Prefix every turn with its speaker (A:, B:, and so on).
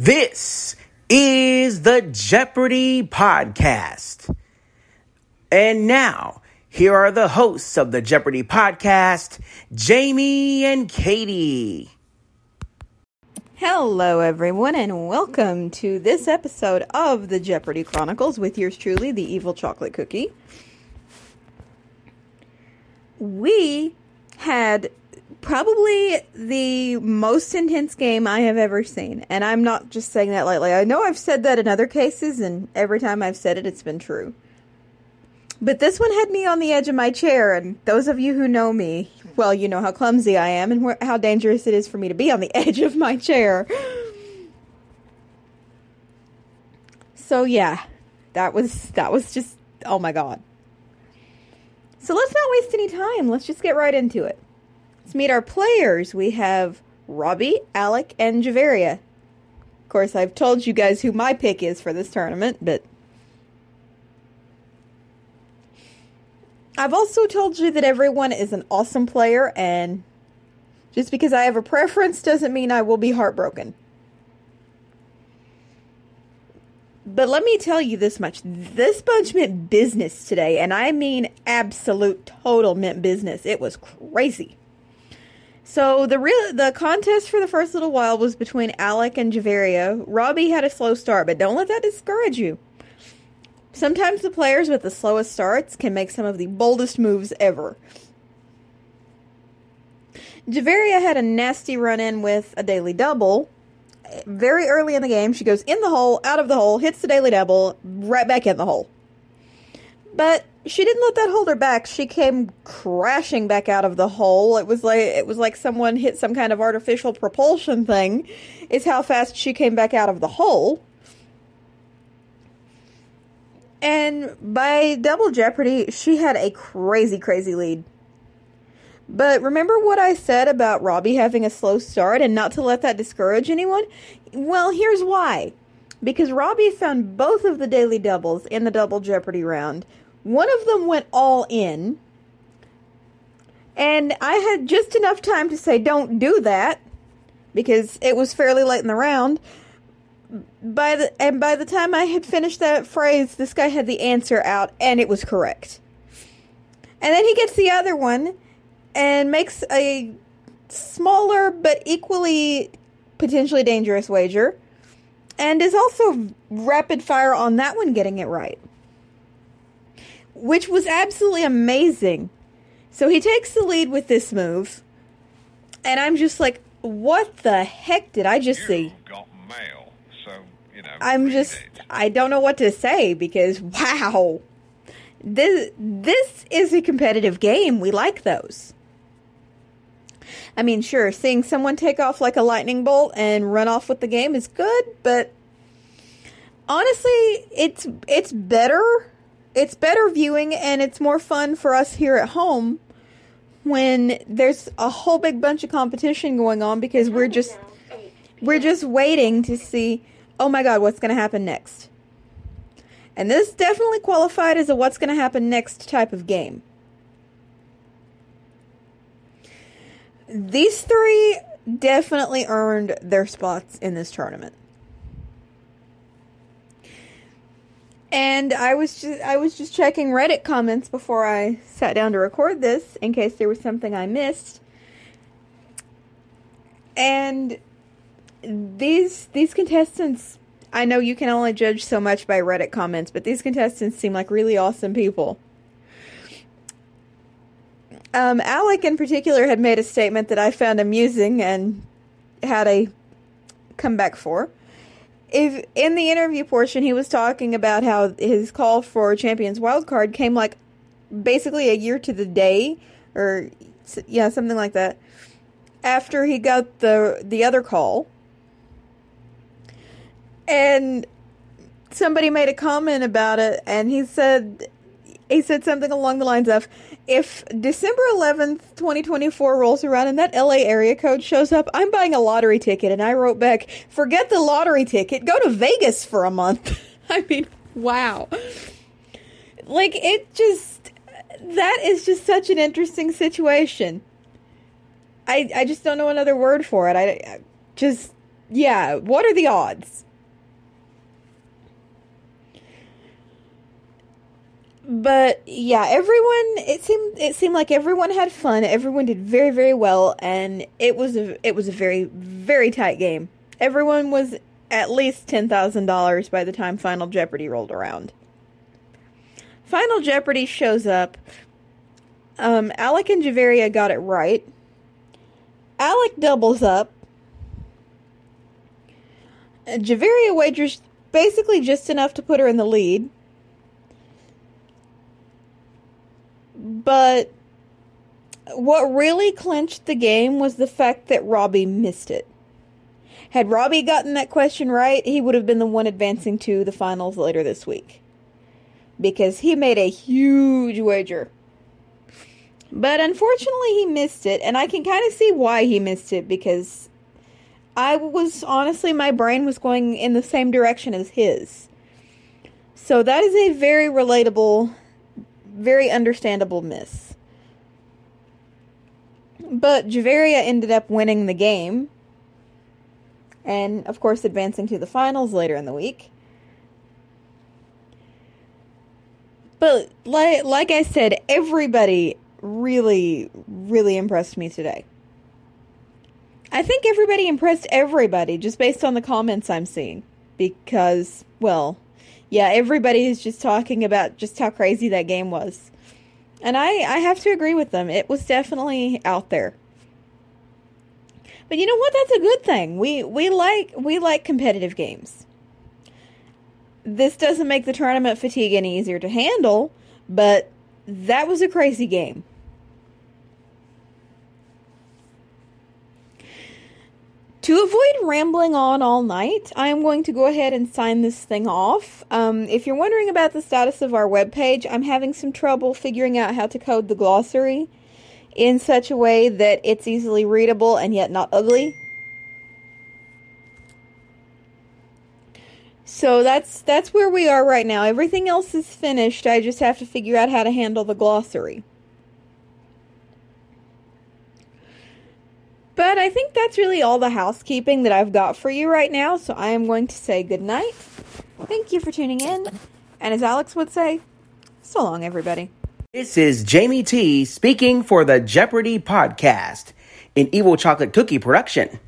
A: This is the Jeopardy Podcast. And now, here are the hosts of the Jeopardy Podcast, Jamie and Katie.
B: Hello, everyone, and welcome to this episode of the Jeopardy Chronicles with yours truly, the Evil Chocolate Cookie. We had probably the most intense game I have ever seen. And I'm not just saying that lightly. I know I've said that in other cases, and every time I've said it, it's been true. But this one had me on the edge of my chair, and those of you who know me, well, you know how clumsy I am and wh- how dangerous it is for me to be on the edge of my chair. So yeah, that was that was just oh my god. So let's not waste any time. Let's just get right into it. Let's meet our players. We have Robbie, Alec, and Juveria. Of course, I've told you guys who my pick is for this tournament, but I've also told you that everyone is an awesome player, and just because I have a preference doesn't mean I will be heartbroken. But let me tell you this much. This bunch meant business today, and I mean absolute total meant business. It was crazy. So the real the contest for the first little while was between Alec and Juveria. Robbie had a slow start, but don't let that discourage you. Sometimes the players with the slowest starts can make some of the boldest moves ever. Juveria had a nasty run in with a daily double. Very early in the game, she goes in the hole, out of the hole, hits the daily double, right back in the hole. But she didn't let that hold her back. She came crashing back out of the hole. It was like it was like someone hit some kind of artificial propulsion thing. Is how fast she came back out of the hole. And by double jeopardy, she had a crazy, crazy lead. But remember what I said about Robbie having a slow start and not to let that discourage anyone? Well, here's why. Because Robbie found both of the daily doubles in the double jeopardy round. One of them went all in. And I had just enough time to say, don't do that. Because it was fairly late in the round by the and by the time I had finished that phrase, this guy had the answer out and it was correct. And then he gets the other one and makes a smaller but equally potentially dangerous wager and is also rapid fire on that one getting it right. Which was absolutely amazing. So he takes the lead with this move and I'm just like what the heck did I just see?
C: got mail, so you know.
B: I'm just
C: it.
B: I don't know what to say because wow. This this is a competitive game. We like those. I mean, sure, seeing someone take off like a lightning bolt and run off with the game is good, but honestly, it's it's better. It's better viewing and it's more fun for us here at home when there's a whole big bunch of competition going on because we're just we're just waiting to see, oh my god, what's going to happen next. And this definitely qualified as a what's going to happen next type of game. These three definitely earned their spots in this tournament. And I was just I was just checking Reddit comments before I sat down to record this in case there was something I missed. And these these contestants I know you can only judge so much by Reddit comments, but these contestants seem like really awesome people. Um, Alec in particular had made a statement that I found amusing and had a comeback for. If in the interview portion he was talking about how his call for Champions Wildcard came like basically a year to the day or yeah, something like that after he got the the other call. And somebody made a comment about it and he said he said something along the lines of if December 11th, 2024 rolls around and that LA area code shows up, I'm buying a lottery ticket. And I wrote back, forget the lottery ticket, go to Vegas for a month. I mean, wow. Like, it just, that is just such an interesting situation. I, I just don't know another word for it. I, I just yeah, what are the odds? But yeah, everyone it seemed it seemed like everyone had fun. Everyone did very very well and it was a it was a very very tight game. Everyone was at least $10,000 by the time Final Jeopardy rolled around. Final Jeopardy shows up. Um, Alec and Juveria got it right. Alec doubles up. Juveria wagers basically just enough to put her in the lead. But what really clinched the game was the fact that Robbie missed it. Had Robbie gotten that question right, he would have been the one advancing to the finals later this week. Because he made a huge wager. But unfortunately, he missed it, and I can kind of see why he missed it because I was honestly, my brain was going in the same direction as his. So that is a very relatable, very understandable miss. But Juveria ended up winning the game and of course advancing to the finals later in the week. But like like I said, everybody really really impressed me today. I think everybody impressed everybody just based on the comments I'm seeing because well, yeah, everybody is just talking about just how crazy that game was. And I I have to agree with them. It was definitely out there. But you know what? That's a good thing. We we like we like competitive games. This doesn't make the tournament fatigue any easier to handle, but that was a crazy game. To avoid rambling on all night, I am going to go ahead and sign this thing off. Um, if you're wondering about the status of our webpage, I'm having some trouble figuring out how to code the glossary in such a way that it's easily readable and yet not ugly. So that's that's where we are right now. Everything else is finished. I just have to figure out how to handle the glossary. But I think that's really all the housekeeping that I've got for you right now. So I am going to say goodnight. Thank you for tuning in. And as Alex would say, so long, everybody.
A: This is Jamie T speaking for the Jeopardy podcast, an evil chocolate cookie production.